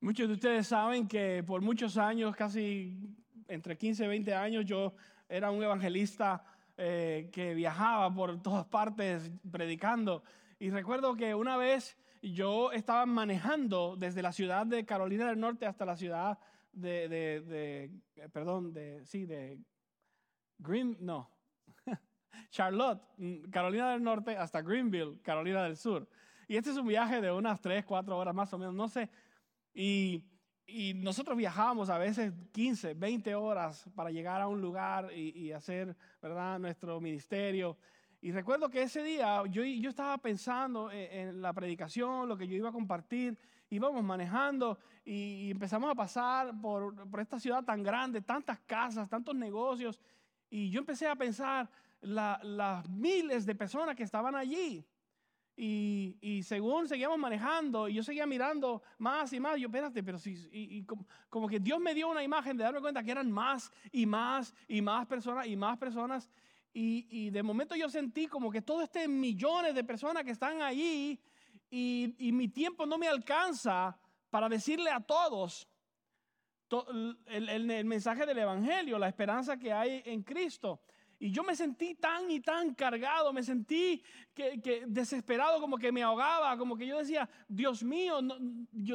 Muchos de ustedes saben que por muchos años, casi entre 15 y 20 años, yo era un evangelista eh, que viajaba por todas partes predicando. Y recuerdo que una vez yo estaba manejando desde la ciudad de Carolina del Norte hasta la ciudad de, de eh, perdón, de, sí, de Green, no, Charlotte, Carolina del Norte, hasta Greenville, Carolina del Sur. Y este es un viaje de unas 3, 4 horas más o menos, no sé. Y, y nosotros viajábamos a veces 15, 20 horas para llegar a un lugar y, hacer, ¿verdad?, nuestro ministerio. Y recuerdo que ese día yo, yo estaba pensando en, la predicación, lo que yo iba a compartir, íbamos manejando y, empezamos a pasar por, por, esta ciudad tan grande, tantas casas, tantos negocios, y yo empecé a pensar las miles de personas que estaban allí. Y, según seguíamos manejando, y yo seguía mirando más y más, yo, espérate, pero sí, y, como, que Dios me dio una imagen de darme cuenta que eran más y más y más personas y más personas. Y, de momento yo sentí como que todo este millones de personas que están allí y, mi tiempo no me alcanza para decirle a todos el, el mensaje del Evangelio, la esperanza que hay en Cristo. Y yo me sentí tan y tan cargado, me sentí que, desesperado, como que me ahogaba, como que yo decía, Dios mío, no,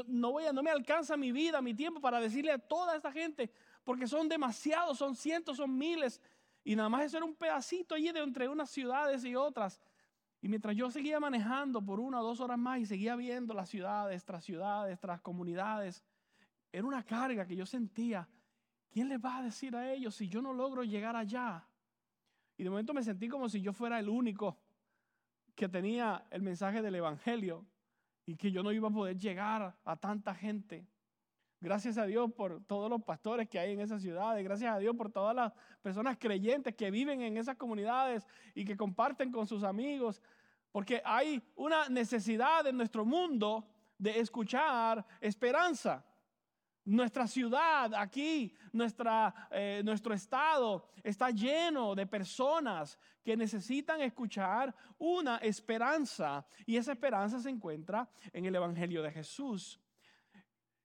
no, voy a, no me alcanza mi vida, mi tiempo para decirle a toda esta gente, porque son demasiados, son cientos, son miles. Y nada más eso era un pedacito allí de entre unas ciudades y otras. Y mientras yo seguía manejando por una o dos horas más y seguía viendo las ciudades tras ciudades, tras comunidades, era una carga que yo sentía. ¿Quién les va a decir a ellos si yo no logro llegar allá? Y de momento me sentí como si yo fuera el único que tenía el mensaje del Evangelio y que yo no iba a poder llegar a tanta gente. Gracias a Dios por todos los pastores que hay en esas ciudades. Gracias a Dios por todas las personas creyentes que viven en esas comunidades y que comparten con sus amigos. Porque hay una necesidad en nuestro mundo de escuchar esperanza. Nuestra ciudad aquí, nuestra, eh, nuestro estado está lleno de personas que necesitan escuchar una esperanza y esa esperanza se encuentra en el Evangelio de Jesús.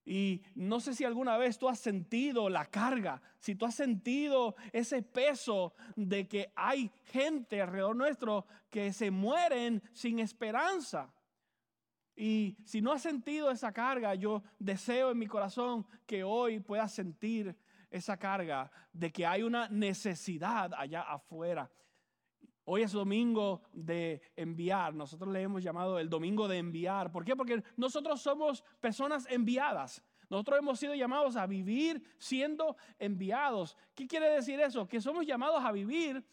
Y no sé si alguna vez tú has sentido la carga, si tú has sentido ese peso de que hay gente alrededor nuestro que se mueren sin esperanza. Y si no has sentido esa carga, yo deseo en mi corazón que hoy puedas sentir esa carga de que hay una necesidad allá afuera. Hoy es domingo de enviar. Nosotros le hemos llamado el domingo de enviar. ¿Por qué? Porque nosotros somos personas enviadas. Nosotros hemos sido llamados a vivir siendo enviados. ¿Qué quiere decir eso? Que somos llamados a vivir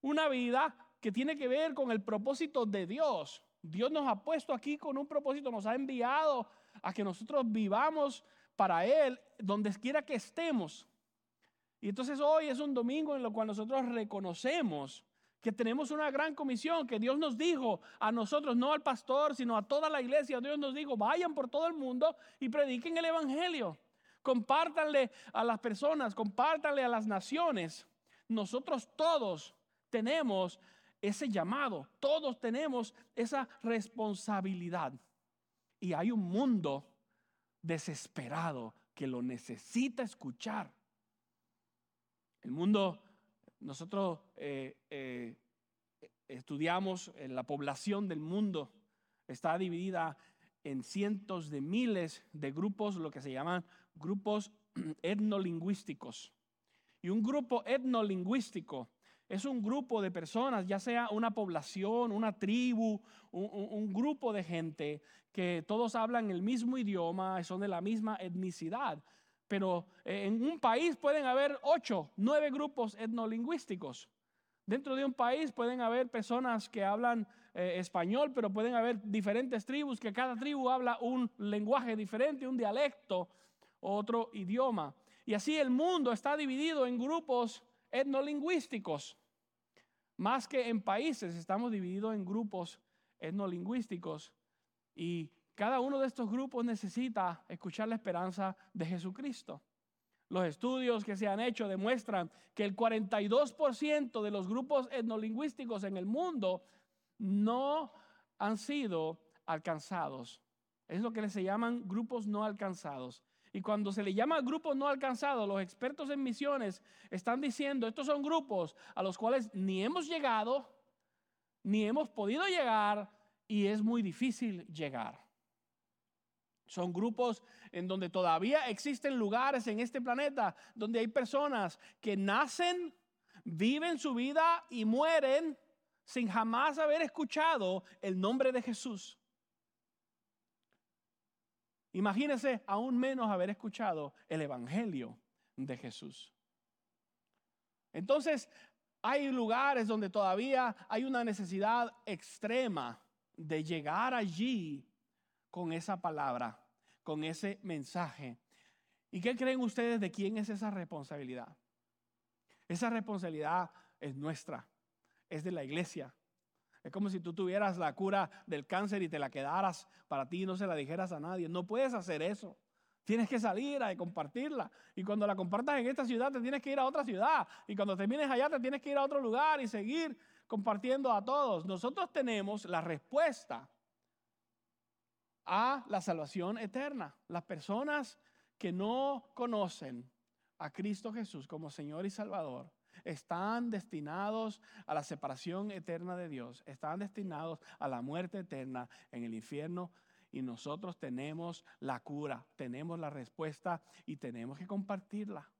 una vida que tiene que ver con el propósito de Dios. Dios nos ha puesto aquí con un propósito, nos ha enviado a que nosotros vivamos para Él donde quiera que estemos. Y entonces hoy es un domingo en lo cual nosotros reconocemos que tenemos una gran comisión, que Dios nos dijo a nosotros, no al pastor, sino a toda la iglesia, Dios nos dijo, vayan por todo el mundo y prediquen el Evangelio. Compártanle a las personas, compártanle a las naciones. Nosotros todos tenemos ese llamado. Todos tenemos esa responsabilidad. Y hay un mundo desesperado que lo necesita escuchar. El mundo, nosotros eh, eh, estudiamos en la población del mundo, está dividida en cientos de miles de grupos, lo que se llaman grupos etnolingüísticos. Y un grupo etnolingüístico es un grupo de personas, ya sea una población, una tribu, un, grupo de gente que todos hablan el mismo idioma, son de la misma etnicidad. Pero eh, en un país pueden haber ocho, nueve grupos etnolingüísticos. Dentro de un país pueden haber personas que hablan eh, español, pero pueden haber diferentes tribus, que cada tribu habla un lenguaje diferente, un dialecto, otro idioma. Y así el mundo está dividido en grupos etnolingüísticos. Más que en países, estamos divididos en grupos etnolingüísticos y cada uno de estos grupos necesita escuchar la esperanza de Jesucristo. Los estudios que se han hecho demuestran que el 42% de los grupos etnolingüísticos en el mundo no han sido alcanzados Es lo que se llaman grupos no alcanzados. Y cuando se le llama grupos no alcanzados, los expertos en misiones están diciendo, estos son grupos a los cuales ni hemos llegado, ni hemos podido llegar, y es muy difícil llegar. Son grupos en donde todavía existen lugares en este planeta donde hay personas que nacen, viven su vida y mueren sin jamás haber escuchado el nombre de Jesús. Imagínese aún menos haber escuchado el Evangelio de Jesús. Entonces, hay lugares donde todavía hay una necesidad extrema de llegar allí con esa palabra, con ese mensaje. ¿Y qué creen ustedes de quién es esa responsabilidad? Esa responsabilidad es nuestra, es de la iglesia. Es como si tú tuvieras la cura del cáncer y te la quedaras para ti y no se la dijeras a nadie. No puedes hacer eso. Tienes que salir a compartirla. Y cuando la compartas en esta ciudad, te tienes que ir a otra ciudad. Y cuando termines allá, te tienes que ir a otro lugar y seguir compartiendo a todos. Nosotros tenemos la respuesta a la salvación eterna. Las personas que no conocen a Cristo Jesús como Señor y Salvador están destinados a la separación eterna de Dios, están destinados a la muerte eterna en el infierno y nosotros tenemos la cura, tenemos la respuesta y tenemos que compartirla.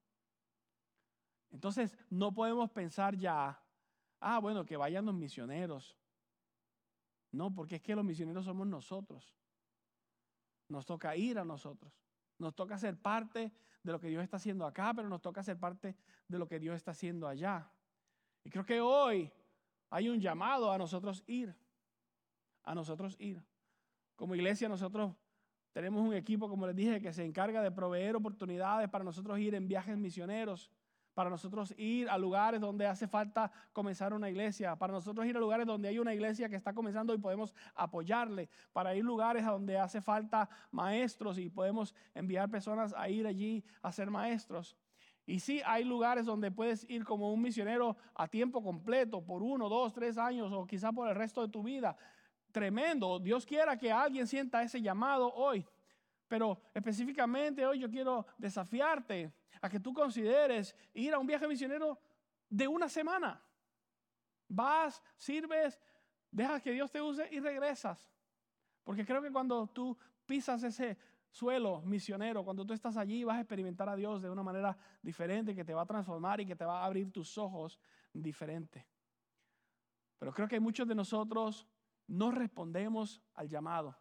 Entonces, no podemos pensar ya, ah, bueno, que vayan los misioneros. No, porque es que los misioneros somos nosotros. Nos toca ir a nosotros. Nos toca ser parte de lo que Dios está haciendo acá, pero nos toca ser parte de lo que Dios está haciendo allá. Y creo que hoy hay un llamado a nosotros ir. A nosotros ir. Como iglesia nosotros tenemos un equipo, como les dije, que se encarga de proveer oportunidades para nosotros ir en viajes misioneros para nosotros ir a lugares donde hace falta comenzar una iglesia, para nosotros ir a lugares donde hay una iglesia que está comenzando y podemos apoyarle, para ir a lugares donde hace falta maestros y podemos enviar personas a ir allí a ser maestros. Y sí, hay lugares donde puedes ir como un misionero a tiempo completo, por uno, dos, tres años o quizá por el resto de tu vida. Tremendo. Dios quiera que alguien sienta ese llamado hoy. Pero específicamente hoy yo quiero desafiarte a que tú consideres ir a un viaje misionero de una semana. Vas, sirves, dejas que Dios te use y regresas. Porque creo que cuando tú pisas ese suelo misionero, cuando tú estás allí vas a experimentar a Dios de una manera diferente, que te va a transformar y que te va a abrir tus ojos diferente. Pero creo que muchos de nosotros no respondemos al llamado.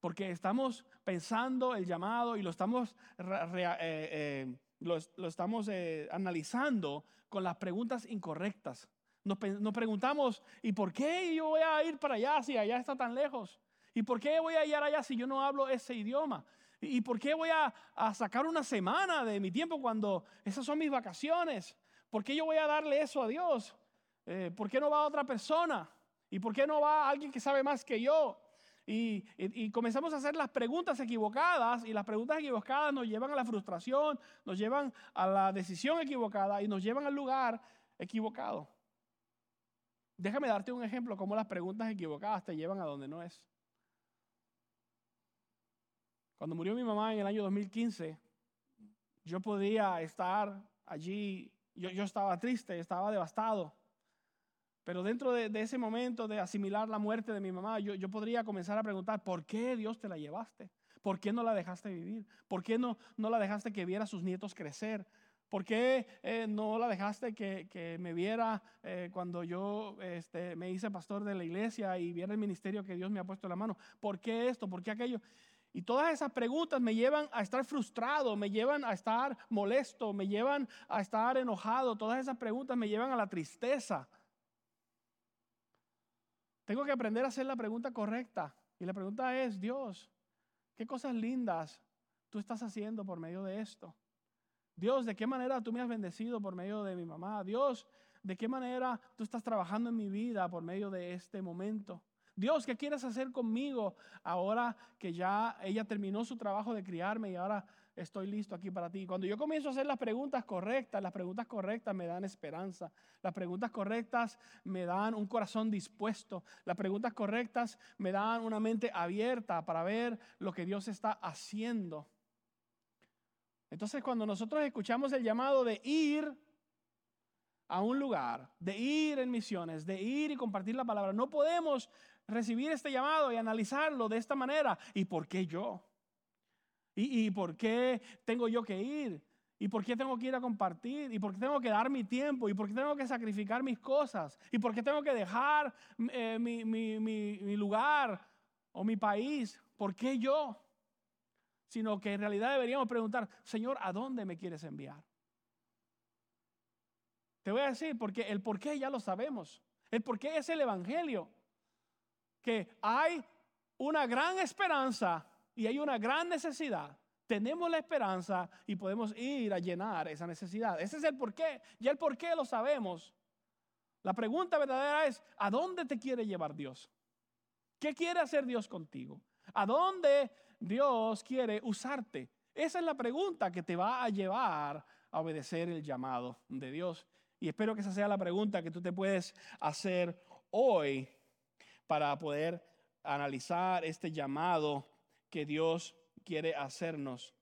Porque estamos pensando el llamado y lo estamos eh, eh, lo, estamos eh, analizando con las preguntas incorrectas. Nos, preguntamos, ¿y por qué yo voy a ir para allá si allá está tan lejos? ¿Y por qué voy a ir allá si yo no hablo ese idioma? ¿Y por qué voy a, sacar una semana de mi tiempo cuando esas son mis vacaciones? ¿Por qué yo voy a darle eso a Dios? ¿Por qué no va otra persona? ¿Y por qué no va alguien que sabe más que yo? Y, comenzamos a hacer las preguntas equivocadas y las preguntas equivocadas nos llevan a la frustración, nos llevan a la decisión equivocada y nos llevan al lugar equivocado. Déjame darte un ejemplo cómo las preguntas equivocadas te llevan a donde no es. Cuando murió mi mamá en el año 2015, yo podía estar allí, yo, yo estaba triste, estaba devastado. Pero dentro de, ese momento de asimilar la muerte de mi mamá, yo, podría comenzar a preguntar, ¿por qué Dios te la llevaste? ¿Por qué no la dejaste vivir? ¿Por qué no, no la dejaste que viera a sus nietos crecer? ¿Por qué eh, no la dejaste que, me viera eh, cuando yo este, me hice pastor de la iglesia y viera el ministerio que Dios me ha puesto en la mano? ¿Por qué esto? ¿Por qué aquello? Y todas esas preguntas me llevan a estar frustrado, me llevan a estar molesto, me llevan a estar enojado. Todas esas preguntas me llevan a la tristeza. Tengo que aprender a hacer la pregunta correcta. Y la pregunta es, Dios, ¿qué cosas lindas tú estás haciendo por medio de esto? Dios, ¿de qué manera tú me has bendecido por medio de mi mamá? Dios, ¿de qué manera tú estás trabajando en mi vida por medio de este momento? Dios, ¿qué quieres hacer conmigo ahora que ya ella terminó su trabajo de criarme y ahora estoy listo aquí para ti? Cuando yo comienzo a hacer las preguntas correctas, las preguntas correctas me dan esperanza, las preguntas correctas me dan un corazón dispuesto, las preguntas correctas me dan una mente abierta para ver lo que Dios está haciendo. Entonces cuando nosotros escuchamos el llamado de ir a un lugar, de ir en misiones, de ir y compartir la palabra, no podemos recibir este llamado y analizarlo de esta manera. ¿Y por qué yo? ¿Y, por qué tengo yo que ir? ¿Y por qué tengo que ir a compartir? ¿Y por qué tengo que dar mi tiempo? ¿Y por qué tengo que sacrificar mis cosas? ¿Y por qué tengo que dejar eh, mi, mi lugar o mi país? ¿Por qué yo? Sino que en realidad deberíamos preguntar, Señor, ¿a dónde me quieres enviar? Te voy a decir, porque el por qué ya lo sabemos. El por qué es el Evangelio. Que hay una gran esperanza y hay una gran necesidad, tenemos la esperanza y podemos ir a llenar esa necesidad. Ese es el porqué. Ya el porqué lo sabemos. La pregunta verdadera es, ¿a dónde te quiere llevar Dios? ¿Qué quiere hacer Dios contigo? ¿A dónde Dios quiere usarte? Esa es la pregunta que te va a llevar a obedecer el llamado de Dios. Y espero que esa sea la pregunta que tú te puedes hacer hoy para poder analizar este llamado que Dios quiere hacernos.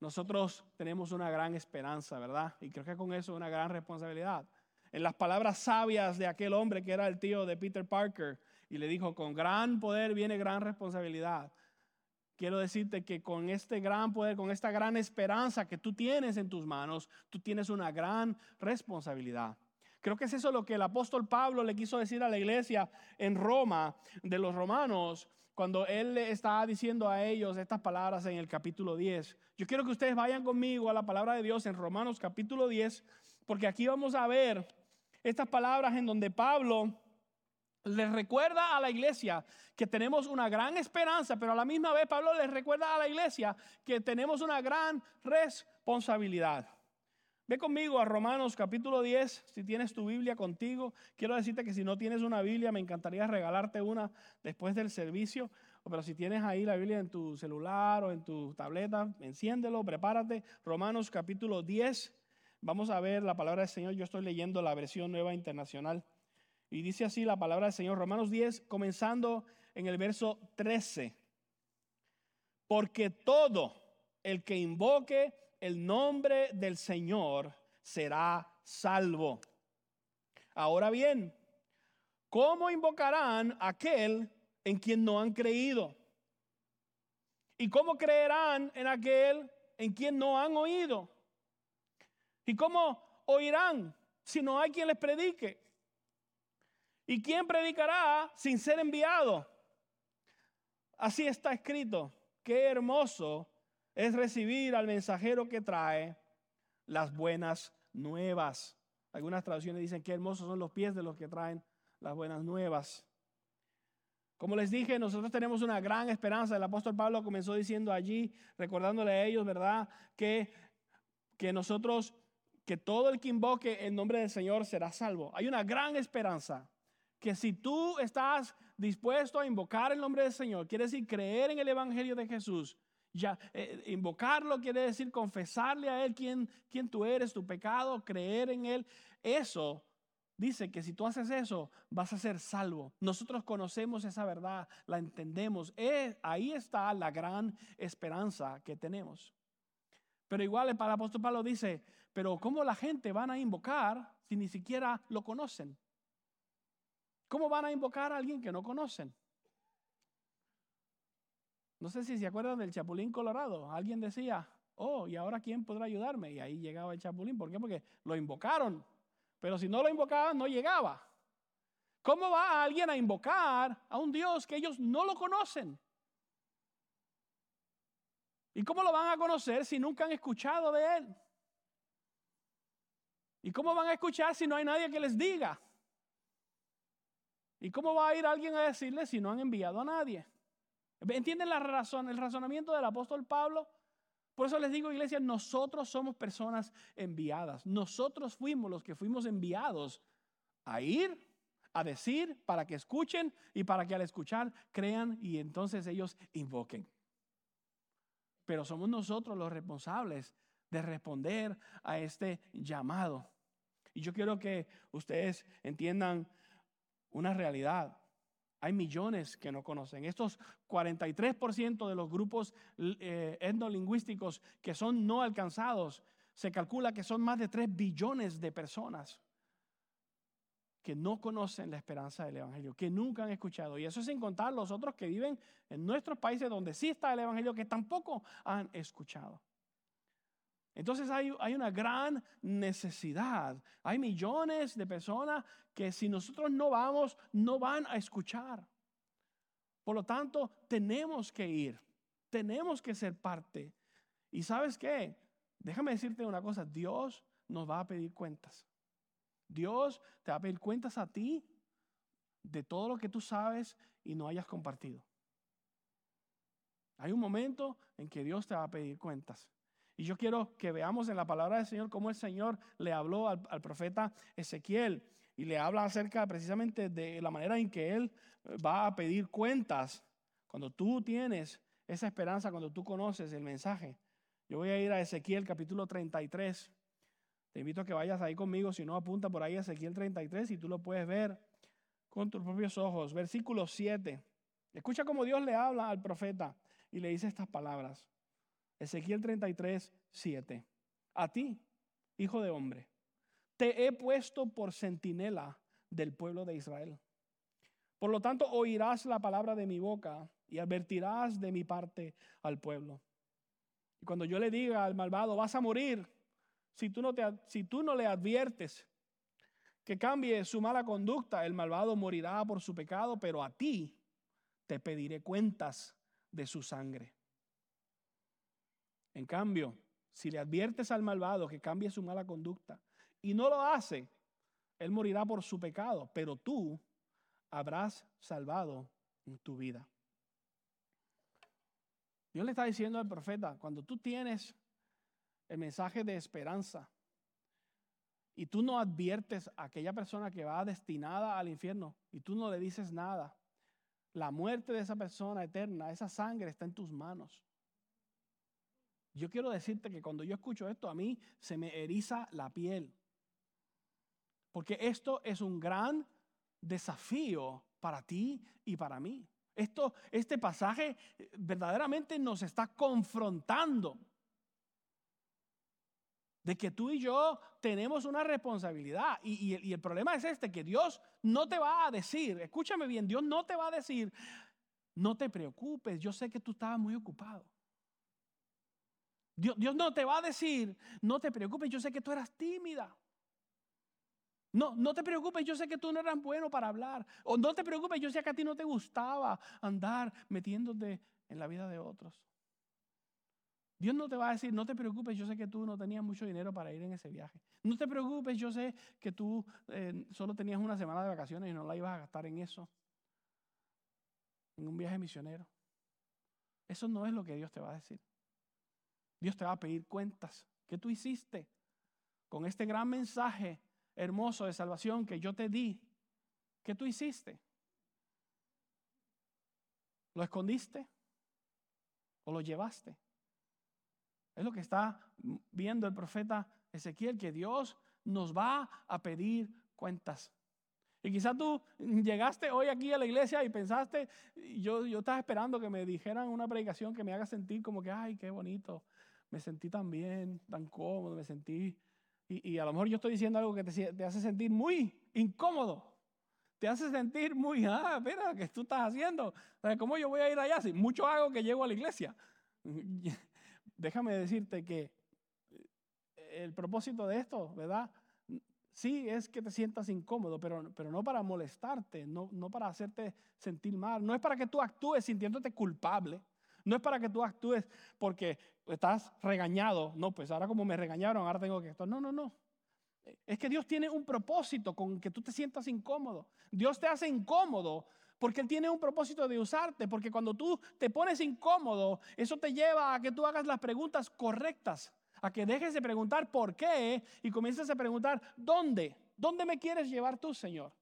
Nosotros tenemos una gran esperanza, ¿verdad? Y creo que con eso una gran responsabilidad. En las palabras sabias de aquel hombre que era el tío de Peter Parker, y le dijo, con gran poder viene gran responsabilidad. Quiero decirte que con este gran poder, con esta gran esperanza que tú tienes en tus manos, tú tienes una gran responsabilidad. Creo que es eso lo que el apóstol Pablo le quiso decir a la iglesia en Roma de los romanos cuando él le estaba diciendo a ellos estas palabras en el capítulo 10. Yo quiero que ustedes vayan conmigo a la palabra de Dios en Romanos capítulo 10, porque aquí vamos a ver estas palabras en donde Pablo les recuerda a la iglesia que tenemos una gran esperanza, pero a la misma vez Pablo les recuerda a la iglesia que tenemos una gran responsabilidad. Ve conmigo a Romanos capítulo 10, si tienes tu Biblia contigo. Quiero decirte que si no tienes una Biblia, me encantaría regalarte una después del servicio. Pero si tienes ahí la Biblia en tu celular o en tu tableta, enciéndelo, prepárate. Romanos capítulo 10. Vamos a ver la palabra del Señor. Yo estoy leyendo la versión nueva internacional. Y dice así la palabra del Señor. Romanos 10, comenzando en el verso 13. Porque todo el que invoque el nombre del Señor será salvo. Ahora bien, ¿cómo invocarán aquel en quien no han creído? ¿Y cómo creerán en aquel en quien no han oído? ¿Y cómo oirán si no hay quien les predique? ¿Y quién predicará sin ser enviado? Así está escrito. Qué hermoso es recibir al mensajero que trae las buenas nuevas. Algunas traducciones dicen que hermosos son los pies de los que traen las buenas nuevas. Como les dije, nosotros tenemos una gran esperanza. El apóstol Pablo comenzó diciendo allí, recordándole a ellos, ¿verdad? Que, que nosotros, que todo el que invoque el nombre del Señor será salvo. Hay una gran esperanza. Que si tú estás dispuesto a invocar el nombre del Señor, quiere decir creer en el Evangelio de Jesús, ya, eh, invocarlo quiere decir confesarle a Él quién, quién tú eres, tu pecado, creer en Él. Eso dice que si tú haces eso, vas a ser salvo. Nosotros conocemos esa verdad, la entendemos. Eh, ahí está la gran esperanza que tenemos. Pero igual el apóstol Pablo dice, pero ¿cómo la gente van a invocar si ni siquiera lo conocen? ¿Cómo van a invocar a alguien que no conocen? No sé si se acuerdan del Chapulín Colorado. Alguien decía, oh, ¿y ahora quién podrá ayudarme? Y ahí llegaba el Chapulín. ¿Por qué? Porque lo invocaron. Pero si no lo invocaban, no llegaba. ¿Cómo va alguien a invocar a un Dios que ellos no lo conocen? ¿Y cómo lo van a conocer si nunca han escuchado de Él? ¿Y cómo van a escuchar si no hay nadie que les diga? ¿Y cómo va a ir alguien a decirle si no han enviado a nadie? ¿Entienden la razón, el razonamiento del apóstol Pablo? Por eso les digo, iglesia, nosotros somos personas enviadas. Nosotros fuimos los que fuimos enviados a ir a decir, para que escuchen y para que al escuchar crean y entonces ellos invoquen. Pero somos nosotros los responsables de responder a este llamado. Y yo quiero que ustedes entiendan una realidad. Hay millones que no conocen. Estos 43% de los grupos eh, etnolingüísticos que son no alcanzados, se calcula que son más de 3 billones de personas que no conocen la esperanza del Evangelio, que nunca han escuchado. Y eso sin contar los otros que viven en nuestros países donde sí está el Evangelio, que tampoco han escuchado. Entonces hay, hay, una gran necesidad. Hay millones de personas que si nosotros no vamos, no van a escuchar. Por lo tanto, tenemos que ir, tenemos que ser parte. Y sabes qué? Déjame decirte una cosa, Dios nos va a pedir cuentas. Dios te va a pedir cuentas a ti de todo lo que tú sabes y no hayas compartido. Hay un momento en que Dios te va a pedir cuentas. Y yo quiero que veamos en la palabra del Señor cómo el Señor le habló al, profeta Ezequiel y le habla acerca precisamente de la manera en que él va a pedir cuentas. Cuando tú tienes esa esperanza, cuando tú conoces el mensaje. Yo voy a ir a Ezequiel capítulo 33. Te invito a que vayas ahí conmigo, si no apunta por ahí a Ezequiel 33 y tú lo puedes ver con tus propios ojos. Versículo 7. Escucha cómo Dios le habla al profeta y le dice estas palabras. Ezequiel 33, 7. A ti, hijo de hombre, te he puesto por centinela del pueblo de Israel. Por lo tanto, oirás la palabra de mi boca y advertirás de mi parte al pueblo. Y cuando yo le diga al malvado, vas a morir, si tú no, te, si tú no le adviertes que cambie su mala conducta, el malvado morirá por su pecado, pero a ti te pediré cuentas de su sangre. En cambio, si le adviertes al malvado que cambie su mala conducta y no lo hace, él morirá por su pecado, pero tú habrás salvado tu vida. Dios le está diciendo al profeta, cuando tú tienes el mensaje de esperanza y tú no adviertes a aquella persona que va destinada al infierno y tú no le dices nada, la muerte de esa persona eterna, esa sangre está en tus manos. Yo quiero decirte que cuando yo escucho esto, a mí se me eriza la piel. Porque esto es un gran desafío para ti y para mí. Esto, este pasaje verdaderamente nos está confrontando de que tú y yo tenemos una responsabilidad. Y, el problema es este, que Dios no te va a decir, escúchame bien, Dios no te va a decir, no te preocupes, yo sé que tú estabas muy ocupado. Dios, Dios no te va a decir, no te preocupes, yo sé que tú eras tímida. No, no te preocupes, yo sé que tú no eras bueno para hablar. O no te preocupes, yo sé que a ti no te gustaba andar metiéndote en la vida de otros. Dios no te va a decir, no te preocupes, yo sé que tú no tenías mucho dinero para ir en ese viaje. No te preocupes, yo sé que tú eh, solo tenías una semana de vacaciones y no la ibas a gastar en eso, en un viaje misionero. Eso no es lo que Dios te va a decir. Dios te va a pedir cuentas. ¿Qué tú hiciste con este gran mensaje hermoso de salvación que yo te di? ¿Qué tú hiciste? ¿Lo escondiste? ¿O lo llevaste? Es lo que está viendo el profeta Ezequiel, que Dios nos va a pedir cuentas. Y quizás tú llegaste hoy aquí a la iglesia y pensaste, yo, yo estaba esperando que me dijeran una predicación que me haga sentir como que, ay, qué bonito, me sentí tan bien, tan cómodo, me sentí... Y, a lo mejor yo estoy diciendo algo que te, te hace sentir muy incómodo te hace sentir muy, ah, espera, ¿qué tú estás haciendo? ¿Cómo yo voy a ir allá? Si mucho hago que llego a la iglesia déjame decirte que eh, el propósito de esto, ¿verdad? Sí, es que te sientas incómodo, pero, pero no para molestarte, no, no para hacerte sentir mal, no es para que tú actúes sintiéndote culpable, no es para que tú actúes porque estás regañado, no, pues ahora como me regañaron, ahora tengo que actuar. No, no, no. Es que Dios tiene un propósito con que tú te sientas incómodo. Dios te hace incómodo porque Él tiene un propósito de usarte, porque cuando tú te pones incómodo, eso te lleva a que tú hagas las preguntas correctas, a que dejes de preguntar por qué y comiences a preguntar, ¿dónde? ¿Dónde me quieres llevar tú, Señor?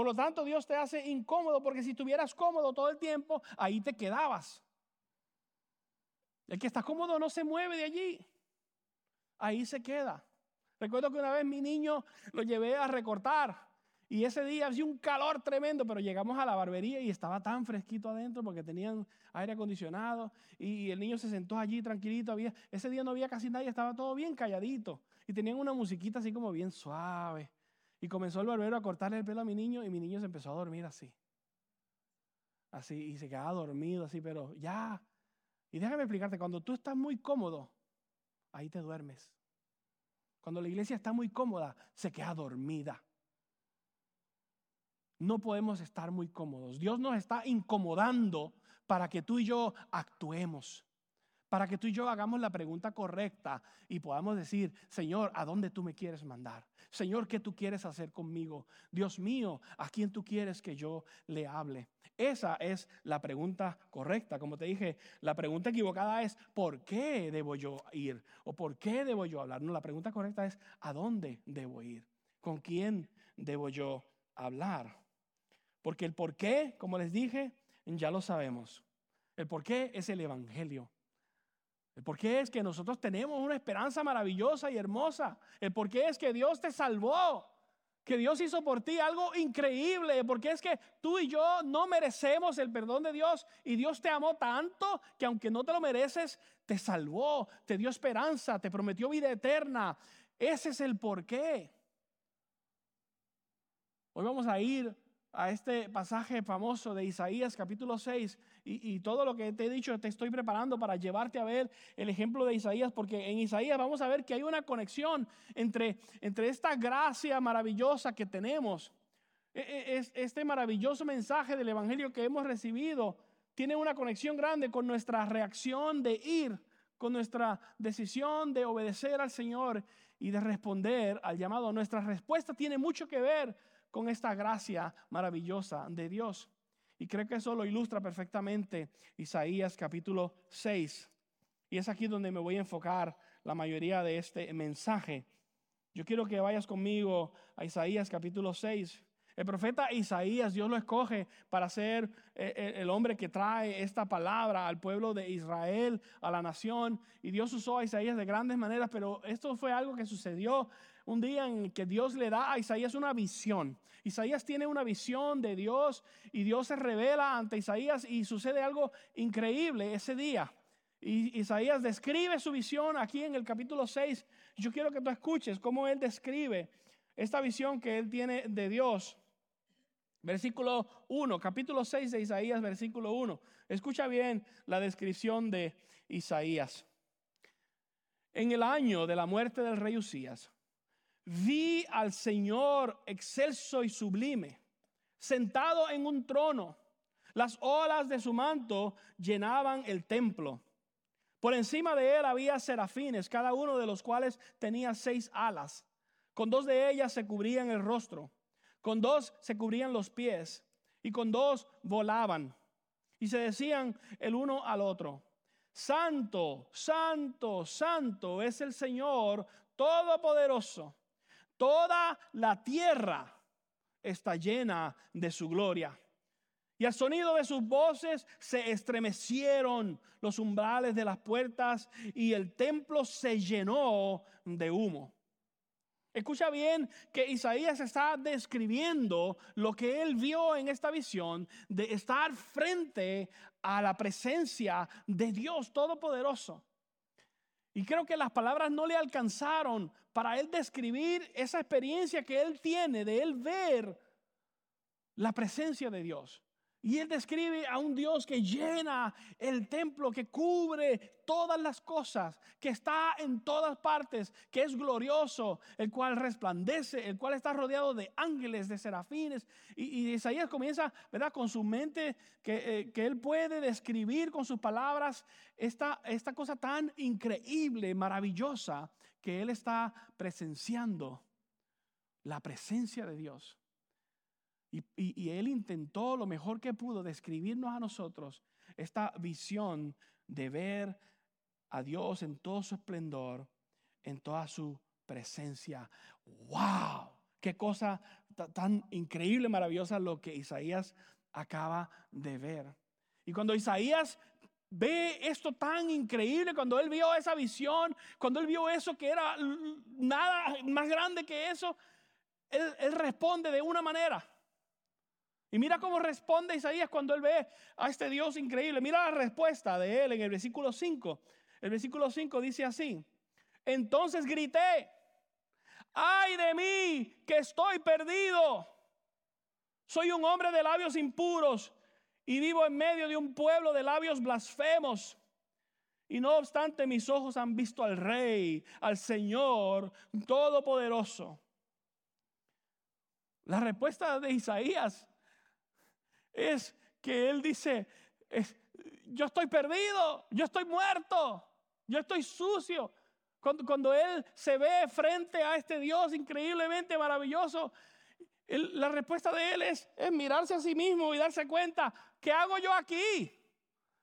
Por lo tanto, Dios te hace incómodo porque si estuvieras cómodo todo el tiempo, ahí te quedabas. El que está cómodo no se mueve de allí. Ahí se queda. Recuerdo que una vez mi niño lo llevé a recortar y ese día hacía un calor tremendo, pero llegamos a la barbería y estaba tan fresquito adentro porque tenían aire acondicionado y el niño se sentó allí tranquilito. Había, ese día no había casi nadie, estaba todo bien calladito y tenían una musiquita así como bien suave. Y comenzó el barbero a cortarle el pelo a mi niño y mi niño se empezó a dormir así. Así, y se quedaba dormido así, pero ya. Y déjame explicarte, cuando tú estás muy cómodo, ahí te duermes. Cuando la iglesia está muy cómoda, se queda dormida. No podemos estar muy cómodos. Dios nos está incomodando para que tú y yo actuemos para que tú y yo hagamos la pregunta correcta y podamos decir, Señor, ¿a dónde tú me quieres mandar? Señor, ¿qué tú quieres hacer conmigo? Dios mío, ¿a quién tú quieres que yo le hable? Esa es la pregunta correcta. Como te dije, la pregunta equivocada es, ¿por qué debo yo ir? ¿O por qué debo yo hablar? No, la pregunta correcta es, ¿a dónde debo ir? ¿Con quién debo yo hablar? Porque el por qué, como les dije, ya lo sabemos. El por qué es el Evangelio. El por qué es que nosotros tenemos una esperanza maravillosa y hermosa. El por qué es que Dios te salvó. Que Dios hizo por ti algo increíble. Porque es que tú y yo no merecemos el perdón de Dios. Y Dios te amó tanto que aunque no te lo mereces, te salvó, te dio esperanza, te prometió vida eterna. Ese es el por qué. Hoy vamos a ir a este pasaje famoso de Isaías capítulo 6 y, todo lo que te he dicho te estoy preparando para llevarte a ver el ejemplo de Isaías porque en Isaías vamos a ver que hay una conexión entre, entre esta gracia maravillosa que tenemos, e, e, es, este maravilloso mensaje del Evangelio que hemos recibido tiene una conexión grande con nuestra reacción de ir, con nuestra decisión de obedecer al Señor y de responder al llamado. Nuestra respuesta tiene mucho que ver con esta gracia maravillosa de Dios. Y creo que eso lo ilustra perfectamente Isaías capítulo 6. Y es aquí donde me voy a enfocar la mayoría de este mensaje. Yo quiero que vayas conmigo a Isaías capítulo 6. El profeta Isaías, Dios lo escoge para ser eh, eh, el hombre que trae esta palabra al pueblo de Israel, a la nación. Y Dios usó a Isaías de grandes maneras, pero esto fue algo que sucedió un día en que Dios le da a Isaías una visión. Isaías tiene una visión de Dios y Dios se revela ante Isaías y sucede algo increíble ese día. Y Isaías describe su visión aquí en el capítulo 6. Yo quiero que tú escuches cómo él describe esta visión que él tiene de Dios. Versículo 1, capítulo 6 de Isaías, versículo 1. Escucha bien la descripción de Isaías. En el año de la muerte del rey Usías, vi al Señor excelso y sublime, sentado en un trono. Las olas de su manto llenaban el templo. Por encima de él había serafines, cada uno de los cuales tenía seis alas. Con dos de ellas se cubrían el rostro, con dos se cubrían los pies y con dos volaban. Y se decían el uno al otro, Santo, Santo, Santo es el Señor Todopoderoso Toda la tierra está llena de su gloria. Y al sonido de sus voces se estremecieron los umbrales de las puertas y el templo se llenó de humo. Escucha bien que Isaías está describiendo lo que él vio en esta visión de estar frente a la presencia de Dios Todopoderoso. Y creo que las palabras no le alcanzaron para él describir esa experiencia que él tiene de él ver la presencia de Dios. Y él describe a un Dios que llena el templo, que cubre todas las cosas, que está en todas partes, que es glorioso, el cual resplandece, el cual está rodeado de ángeles, de serafines. Y, Isaías comienza, ¿verdad? Con su mente, que, eh, que, él puede describir con sus palabras esta, esta cosa tan increíble, maravillosa, que él está presenciando. La presencia de Dios. Y, él intentó lo mejor que pudo describirnos a nosotros esta visión de ver a Dios en todo su esplendor, en toda su presencia. ¡Wow! Qué cosa tan increíble, maravillosa lo que Isaías acaba de ver. Y cuando Isaías ve esto tan increíble, cuando él vio esa visión, cuando él vio eso que era nada más grande que eso, él, él responde de una manera. Y mira cómo responde Isaías cuando él ve a este Dios increíble. Mira la respuesta de él en el versículo 5. El versículo 5 dice así. Entonces grité, ay de mí que estoy perdido. Soy un hombre de labios impuros y vivo en medio de un pueblo de labios blasfemos. Y no obstante mis ojos han visto al Rey, al Señor Todopoderoso. La respuesta de Isaías es que él dice, yo estoy perdido, yo estoy muerto, yo estoy sucio. Cuando, cuando, él se ve frente a este Dios increíblemente maravilloso, la respuesta de él es, es mirarse a sí mismo y darse cuenta, ¿qué hago yo aquí?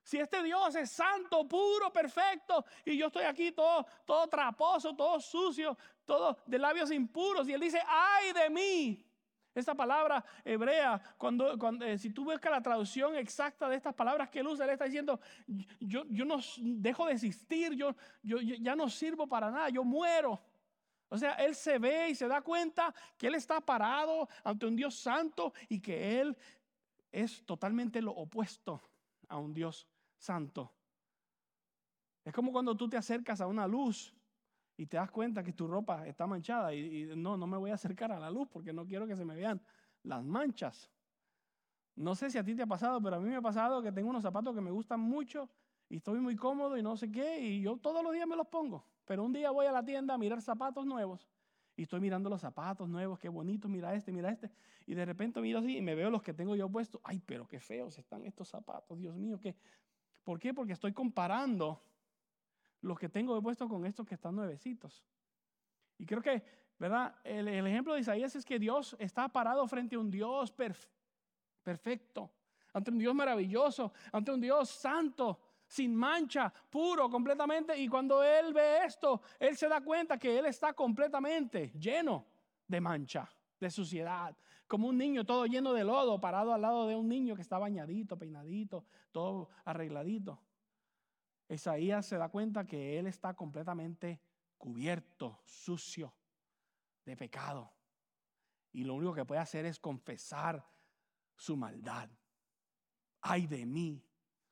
Si este Dios es santo, puro, perfecto, y yo estoy aquí todo, todo traposo, todo sucio, todo de labios impuros, y él dice, ay de mí, esta palabra hebrea, cuando, eh, si tú buscas la traducción exacta de estas palabras que él usa, él está diciendo, yo, yo no dejo de existir, yo, yo, ya no sirvo para nada, yo muero. O sea, él se ve y se da cuenta que él está parado ante un Dios santo y que él es totalmente lo opuesto a un Dios santo. Es como cuando tú te acercas a una luz y te das cuenta que tu ropa está manchada y, no, no me voy a acercar a la luz porque no quiero que se me vean las manchas. No sé si a ti te ha pasado, pero a mí me ha pasado que tengo unos zapatos que me gustan mucho y estoy muy cómodo y no sé qué y yo todos los días me los pongo. Pero un día voy a la tienda a mirar zapatos nuevos y estoy mirando los zapatos nuevos, qué bonito, mira este, mira este. Y de repente miro así y me veo los que tengo yo puestos. Ay, pero qué feos están estos zapatos, Dios mío, ¿qué? ¿Por qué? Porque estoy comparando los que tengo puesto con estos que están nuevecitos. Y creo que, ¿verdad? El, ejemplo de Isaías es que Dios está parado frente a un Dios perfecto, ante un Dios maravilloso, ante un Dios santo, sin mancha, puro completamente. Y cuando Él ve esto, Él se da cuenta que Él está completamente lleno de mancha, de suciedad, como un niño todo lleno de lodo, parado al lado de un niño que está bañadito, peinadito, todo arregladito. Isaías se da cuenta que él está completamente cubierto, sucio de pecado. Y lo único que puede hacer es confesar su maldad. Ay de mí,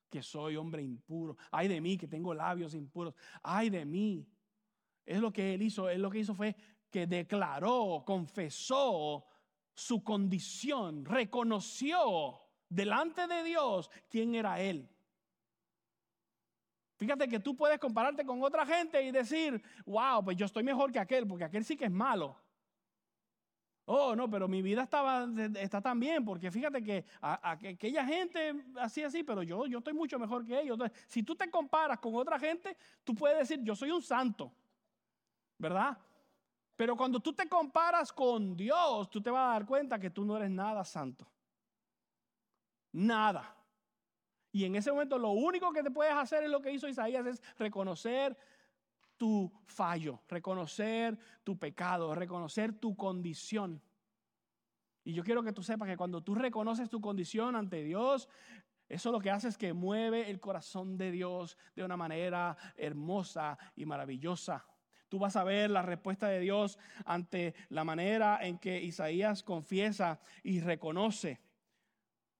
que soy hombre impuro. Ay de mí, que tengo labios impuros. Ay de mí. Es lo que él hizo. Él lo que hizo fue que declaró, confesó su condición, reconoció delante de Dios quién era él. Fíjate que tú puedes compararte con otra gente y decir, wow, pues yo estoy mejor que aquel, porque aquel sí que es malo. Oh, no, pero mi vida estaba, está tan bien, porque fíjate que aquella gente así, así, pero yo, yo estoy mucho mejor que ellos. Si tú te comparas con otra gente, tú puedes decir, yo soy un santo, ¿verdad? Pero cuando tú te comparas con Dios, tú te vas a dar cuenta que tú no eres nada santo. Nada. Y en ese momento lo único que te puedes hacer es lo que hizo Isaías, es reconocer tu fallo, reconocer tu pecado, reconocer tu condición. Y yo quiero que tú sepas que cuando tú reconoces tu condición ante Dios, eso lo que hace es que mueve el corazón de Dios de una manera hermosa y maravillosa. Tú vas a ver la respuesta de Dios ante la manera en que Isaías confiesa y reconoce.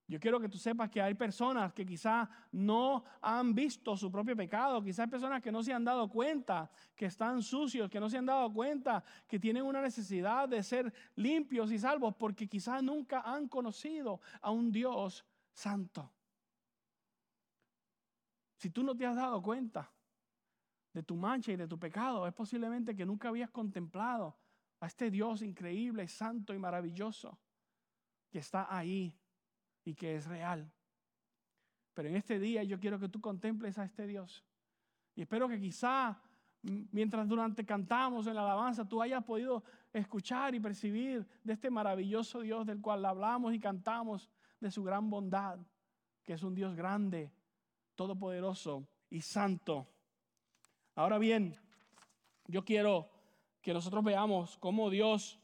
Yo quiero que tú sepas que hay personas que quizá no han visto su propio pecado, quizás hay personas que no se han dado cuenta que están sucios, que no se han dado cuenta que tienen una necesidad de ser limpios y salvos porque quizás nunca han conocido a un Dios santo. Si tú no te has dado cuenta de tu mancha y de tu pecado, es posiblemente que nunca habías contemplado a este Dios increíble, santo y maravilloso que está ahí y que es real. Pero en este día yo quiero que tú contemples a este Dios. Y espero que quizá mientras durante cantamos en la alabanza tú hayas podido escuchar y percibir de este maravilloso Dios del cual hablamos y cantamos de su gran bondad, que es un Dios grande, todopoderoso y santo. Ahora bien, yo quiero que nosotros veamos cómo Dios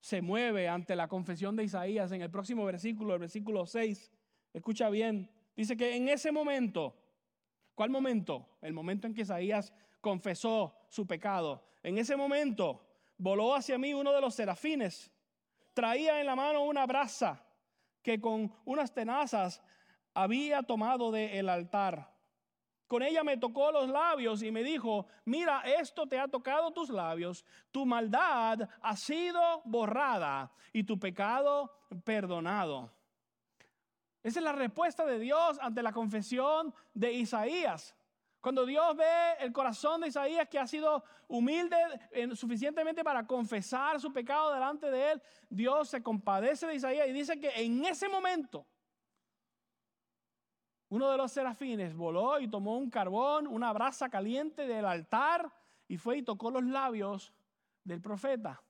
se mueve ante la confesión de Isaías en el próximo versículo, el versículo 6. Escucha bien, dice que en ese momento, ¿cuál momento? El momento en que Isaías confesó su pecado. En ese momento voló hacia mí uno de los serafines, traía en la mano una brasa que con unas tenazas había tomado del altar. Con ella me tocó los labios y me dijo, mira, esto te ha tocado tus labios, tu maldad ha sido borrada y tu pecado perdonado. Esa es la respuesta de Dios ante la confesión de Isaías. Cuando Dios ve el corazón de Isaías que ha sido humilde suficientemente para confesar su pecado delante de él, Dios se compadece de Isaías y dice que en ese momento uno de los serafines voló y tomó un carbón, una brasa caliente del altar y fue y tocó los labios del profeta.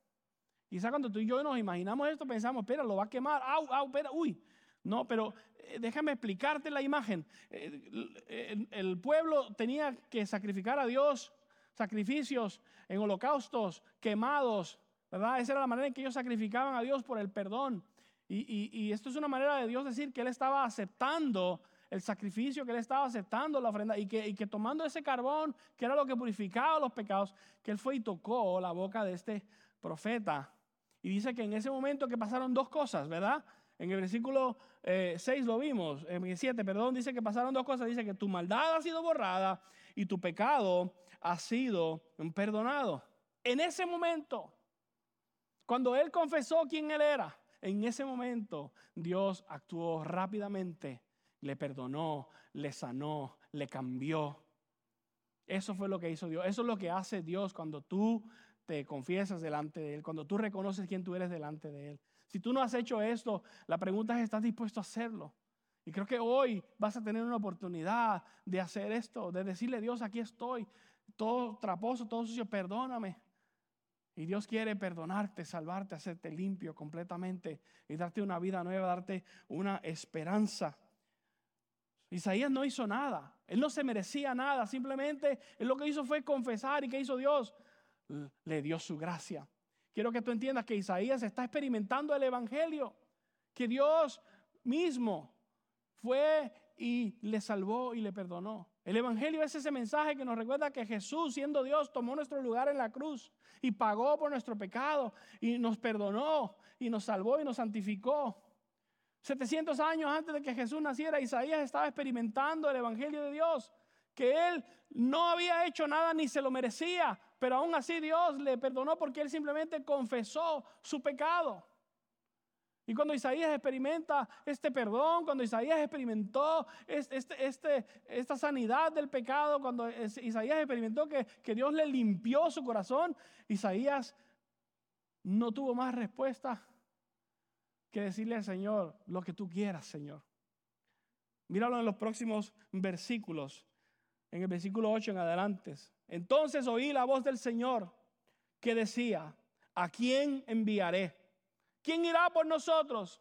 Quizá cuando tú y yo nos imaginamos esto pensamos, espera, lo va a quemar, au, au, espera, uy, no, pero eh, déjame explicarte la imagen. Eh, el, pueblo tenía que sacrificar a Dios sacrificios en holocaustos, quemados, ¿verdad? Esa era la manera en que ellos sacrificaban a Dios por el perdón. Y, esto es una manera de Dios decir que Él estaba aceptando el sacrificio, que Él estaba aceptando la ofrenda y que, y que tomando ese carbón, que era lo que purificaba los pecados, que Él fue y tocó la boca de este profeta. Y dice que en ese momento que pasaron dos cosas, ¿verdad? En el versículo 6 eh, lo vimos, en el 7, perdón, dice que pasaron dos cosas. Dice que tu maldad ha sido borrada y tu pecado ha sido perdonado. En ese momento, cuando él confesó quién él era, en ese momento Dios actuó rápidamente, le perdonó, le sanó, le cambió. Eso fue lo que hizo Dios. Eso es lo que hace Dios cuando tú te confiesas delante de Él, cuando tú reconoces quién tú eres delante de Él. Si tú no has hecho esto, la pregunta es, ¿estás dispuesto a hacerlo? Y creo que hoy vas a tener una oportunidad de hacer esto, de decirle, Dios, aquí estoy, todo traposo, todo sucio, perdóname. Y Dios quiere perdonarte, salvarte, hacerte limpio completamente y darte una vida nueva, darte una esperanza. Isaías no hizo nada, él no se merecía nada, simplemente él lo que hizo fue confesar y ¿qué hizo Dios? Le dio su gracia. Quiero que tú entiendas que Isaías está experimentando el Evangelio, que Dios mismo fue y le salvó y le perdonó. El Evangelio es ese mensaje que nos recuerda que Jesús, siendo Dios, tomó nuestro lugar en la cruz y pagó por nuestro pecado y nos perdonó y nos salvó y nos santificó. 700 años antes de que Jesús naciera, Isaías estaba experimentando el Evangelio de Dios, que él no había hecho nada ni se lo merecía, pero aún así Dios le perdonó porque él simplemente confesó su pecado. Y cuando Isaías experimenta este perdón, cuando Isaías experimentó este, este, esta sanidad del pecado, cuando Isaías experimentó que, que Dios le limpió su corazón, Isaías no tuvo más respuesta que decirle al Señor lo que tú quieras, Señor. Míralo en los próximos versículos, en el versículo 8 en adelante. Entonces oí la voz del Señor que decía, ¿a quién enviaré? ¿Quién irá por nosotros?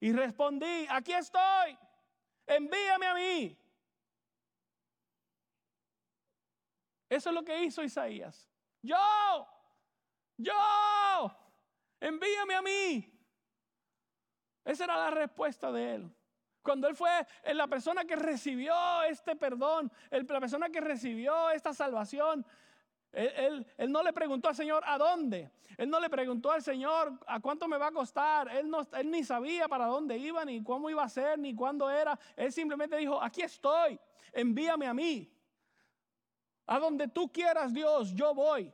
Y respondí, aquí estoy, envíame a mí. Eso es lo que hizo Isaías. Yo, yo, envíame a mí. Esa era la respuesta de él. Cuando él fue la persona que recibió este perdón, la persona que recibió esta salvación, él, no le preguntó al Señor a dónde. Él no le preguntó al Señor a cuánto me va a costar. Él, no, él ni sabía para dónde iba, ni cómo iba a ser, ni cuándo era. Él simplemente dijo, aquí estoy, envíame a mí. A donde tú quieras, Dios, yo voy.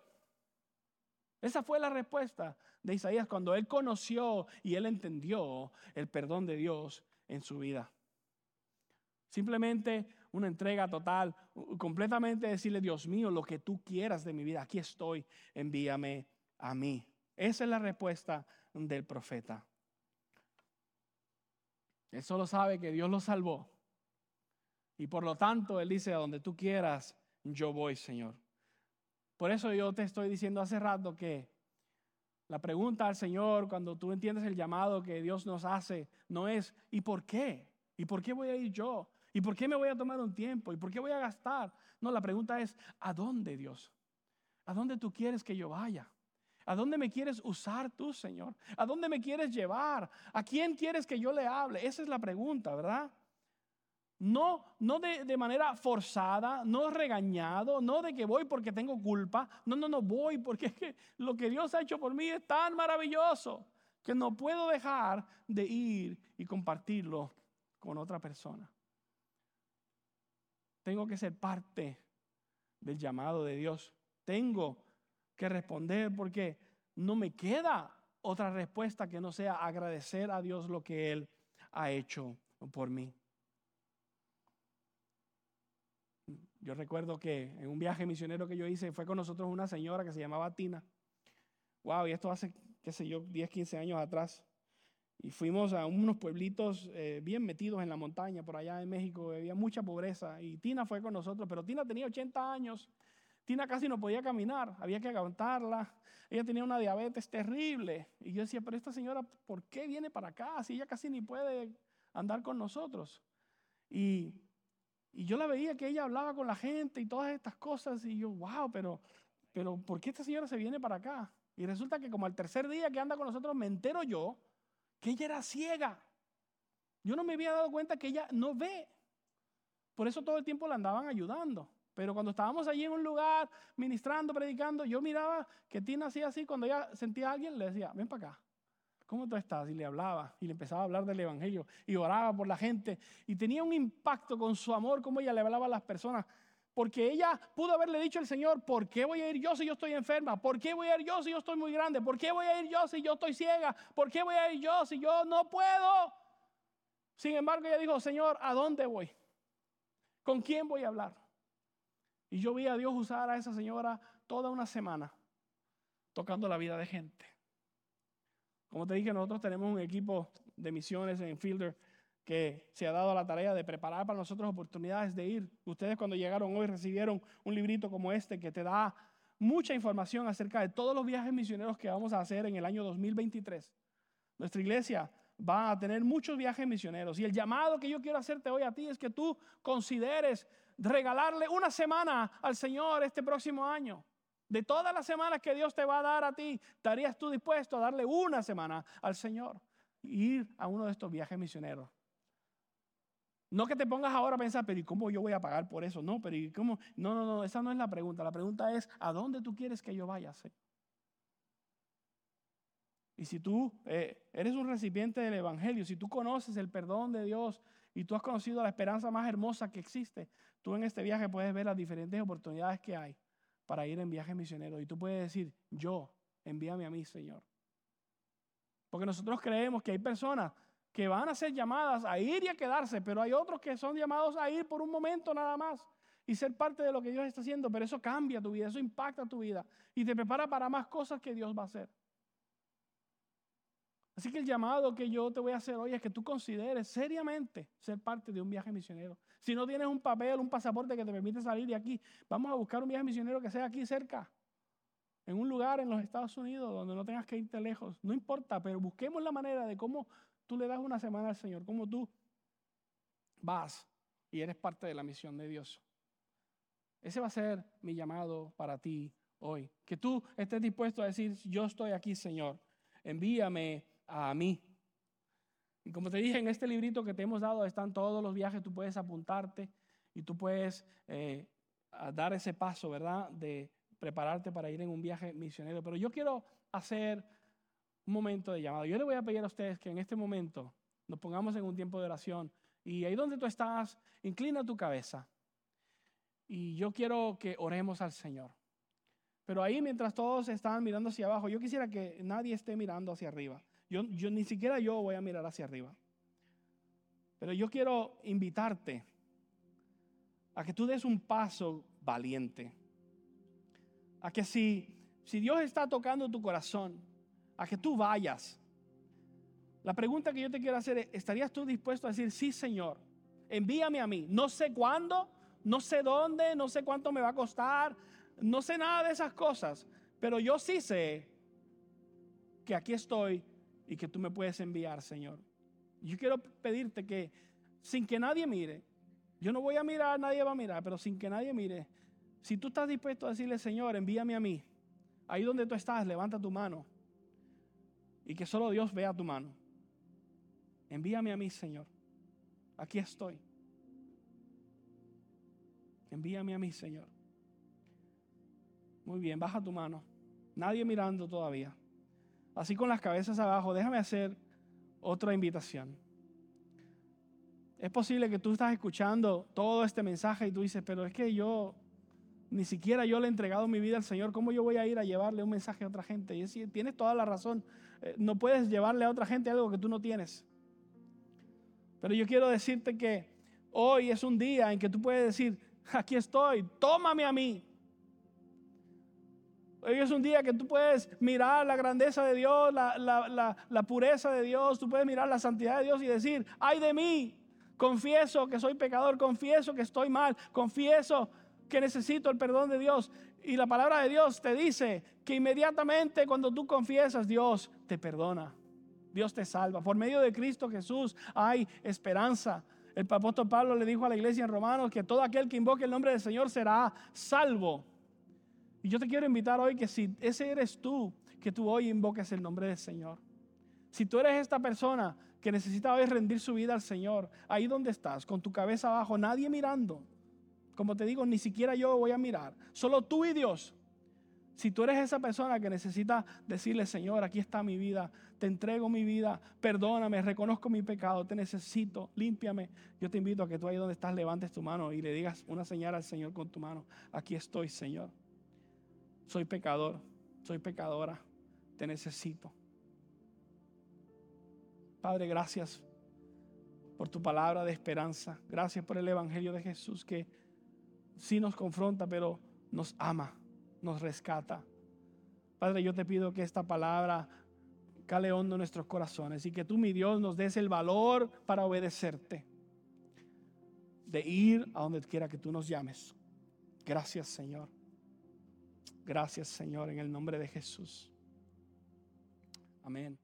Esa fue la respuesta de Isaías cuando él conoció y él entendió el perdón de Dios en su vida. Simplemente una entrega total, completamente decirle, Dios mío, lo que tú quieras de mi vida, aquí estoy, envíame a mí. Esa es la respuesta del profeta. Él solo sabe que Dios lo salvó. Y por lo tanto, Él dice, a donde tú quieras, yo voy, Señor. Por eso yo te estoy diciendo hace rato que la pregunta al Señor cuando tú entiendes el llamado que Dios nos hace no es ¿y por qué? ¿Y por qué voy a ir yo? ¿Y por qué me voy a tomar un tiempo? ¿Y por qué voy a gastar? No, la pregunta es ¿a dónde Dios? ¿A dónde tú quieres que yo vaya? ¿A dónde me quieres usar tú, Señor? ¿A dónde me quieres llevar? ¿A quién quieres que yo le hable? Esa es la pregunta, ¿verdad? No, no de, de, manera forzada, no regañado, no de que voy porque tengo culpa. No, no, no voy porque es que lo que Dios ha hecho por mí es tan maravilloso que no puedo dejar de ir y compartirlo con otra persona. Tengo que ser parte del llamado de Dios. Tengo que responder porque no me queda otra respuesta que no sea agradecer a Dios lo que Él ha hecho por mí. Yo recuerdo que en un viaje misionero que yo hice fue con nosotros una señora que se llamaba Tina. Wow, y esto hace, qué sé yo, 10, 15 años atrás. Y fuimos a unos pueblitos eh, bien metidos en la montaña, por allá en México, había mucha pobreza. Y Tina fue con nosotros, pero Tina tenía 80 años Tina casi no podía caminar, había que aguantarla. Ella tenía una diabetes terrible. Y yo decía, pero esta señora, ¿por qué viene para acá? Si ella casi ni puede andar con nosotros. Y, yo la veía que ella hablaba con la gente y todas estas cosas. Y yo, wow, pero, pero ¿por qué esta señora se viene para acá? Y resulta que como al tercer día que anda con nosotros, me entero yo que ella era ciega. Yo no me había dado cuenta que ella no ve. Por eso todo el tiempo la andaban ayudando. Pero cuando estábamos allí en un lugar, ministrando, predicando, yo miraba que Tina hacía así, cuando ella sentía a alguien, le decía, ven para acá. ¿Cómo tú estás? Y le hablaba, y le empezaba a hablar del Evangelio, y oraba por la gente, y tenía un impacto con su amor, como ella le hablaba a las personas. Porque ella pudo haberle dicho al Señor, ¿por qué voy a ir yo si yo estoy enferma? ¿Por qué voy a ir yo si yo estoy muy grande? ¿Por qué voy a ir yo si yo estoy ciega? ¿Por qué voy a ir yo si yo no puedo? Sin embargo, ella dijo, Señor, ¿a dónde voy? ¿Con quién voy a hablar? Y yo vi a Dios usar a esa señora toda una semana tocando la vida de gente. Como te dije, nosotros tenemos un equipo de misiones en Fielder que se ha dado la tarea de preparar para nosotros oportunidades de ir. Ustedes cuando llegaron hoy recibieron un librito como este que te da mucha información acerca de todos los viajes misioneros que vamos a hacer en el año 2023. Nuestra iglesia va a tener muchos viajes misioneros y el llamado que yo quiero hacerte hoy a ti es que tú consideres regalarle una semana al Señor este próximo año. De todas las semanas que Dios te va a dar a ti, ¿estarías tú dispuesto a darle una semana al Señor? ir a uno de estos viajes misioneros. No que te pongas ahora a pensar, pero ¿y cómo yo voy a pagar por eso? No, pero ¿y cómo? No, no, no, esa no es la pregunta. La pregunta es, ¿a dónde tú quieres que yo vaya? Y si tú eh, eres un recipiente del Evangelio, si tú conoces el perdón de Dios y tú has conocido la esperanza más hermosa que existe, tú en este viaje puedes ver las diferentes oportunidades que hay para ir en viaje misionero. Y tú puedes decir, yo, envíame a mí, Señor. Porque nosotros creemos que hay personas que van a ser llamadas a ir y a quedarse, pero hay otros que son llamados a ir por un momento nada más y ser parte de lo que Dios está haciendo, pero eso cambia tu vida, eso impacta tu vida y te prepara para más cosas que Dios va a hacer. Así que el llamado que yo te voy a hacer hoy es que tú consideres seriamente ser parte de un viaje misionero. Si no tienes un papel, un pasaporte que te permite salir de aquí, vamos a buscar un viaje misionero que sea aquí cerca, en un lugar en los Estados Unidos donde no tengas que irte lejos. No importa, pero busquemos la manera de cómo tú le das una semana al Señor, cómo tú vas y eres parte de la misión de Dios. Ese va a ser mi llamado para ti hoy. Que tú estés dispuesto a decir, yo estoy aquí, Señor. Envíame a mí. Y como te dije, en este librito que te hemos dado están todos los viajes, tú puedes apuntarte y tú puedes eh, dar ese paso, ¿verdad? De prepararte para ir en un viaje misionero. Pero yo quiero hacer un momento de llamado. Yo le voy a pedir a ustedes que en este momento nos pongamos en un tiempo de oración. Y ahí donde tú estás, inclina tu cabeza. Y yo quiero que oremos al Señor. Pero ahí mientras todos están mirando hacia abajo, yo quisiera que nadie esté mirando hacia arriba. Yo, ni siquiera yo voy a mirar hacia arriba. Pero yo quiero invitarte a que tú des un paso valiente. A que si, si Dios está tocando tu corazón, a que tú vayas. La pregunta que yo te quiero hacer es, ¿estarías tú dispuesto a decir, sí Señor, envíame a mí? No sé cuándo, no sé dónde, no sé cuánto me va a costar, no sé nada de esas cosas, pero yo sí sé que aquí estoy y que tú me puedes enviar, Señor. Yo quiero pedirte que sin que nadie mire, yo no voy a mirar, nadie va a mirar, pero sin que nadie mire, si tú estás dispuesto a decirle, Señor, envíame a mí, Ahí donde tú estás, levanta tu mano. Y que solo Dios vea tu mano. Envíame a mí, Señor. Aquí estoy. Envíame a mí, Señor. Muy bien, baja tu mano. Nadie mirando todavía. Así con las cabezas abajo, déjame hacer otra invitación. Es posible que tú estás escuchando todo este mensaje y tú dices, pero es que yo, ni siquiera yo le he entregado mi vida al Señor, ¿cómo yo voy a ir a llevarle un mensaje a otra gente? Y decir, tienes toda la razón, eh, no puedes llevarle a otra gente algo que tú no tienes. Pero yo quiero decirte que hoy es un día en que tú puedes decir, aquí estoy, tómame a mí. Hoy es un día que tú puedes mirar la grandeza de Dios, la, pureza de Dios, tú puedes mirar la santidad de Dios y decir, ay de mí, confieso que soy pecador, confieso que estoy mal, confieso que necesito el perdón de Dios. Y la palabra de Dios te dice que inmediatamente cuando tú confiesas, Dios te perdona. Dios te salva. Por medio de Cristo Jesús hay esperanza. El apóstol Pablo le dijo a la iglesia en Romanos que todo aquel que invoque el nombre del Señor será salvo. Y yo te quiero invitar hoy que si ese eres tú, que tú hoy invoques el nombre del Señor. Si tú eres esta persona que necesita hoy rendir su vida al Señor, ahí donde estás, con tu cabeza abajo, nadie mirando. Como te digo, ni siquiera yo voy a mirar, solo tú y Dios. Si tú eres esa persona que necesita decirle, Señor, aquí está mi vida, te entrego mi vida, perdóname, reconozco mi pecado, te necesito, límpiame. Yo te invito a que tú ahí donde estás levantes tu mano y le digas una señal al Señor con tu mano. Aquí estoy, Señor. Soy pecador, soy pecadora, te necesito. Padre, gracias por tu palabra de esperanza. Gracias por el Evangelio de Jesús que sí nos confronta, pero nos ama nos rescata. Padre, yo te pido que esta palabra cale hondo en nuestros corazones y que tú, mi Dios, nos des el valor para obedecerte, de ir a donde quiera que tú nos llames. Gracias, Señor. Gracias, Señor, en el nombre de Jesús. Amén.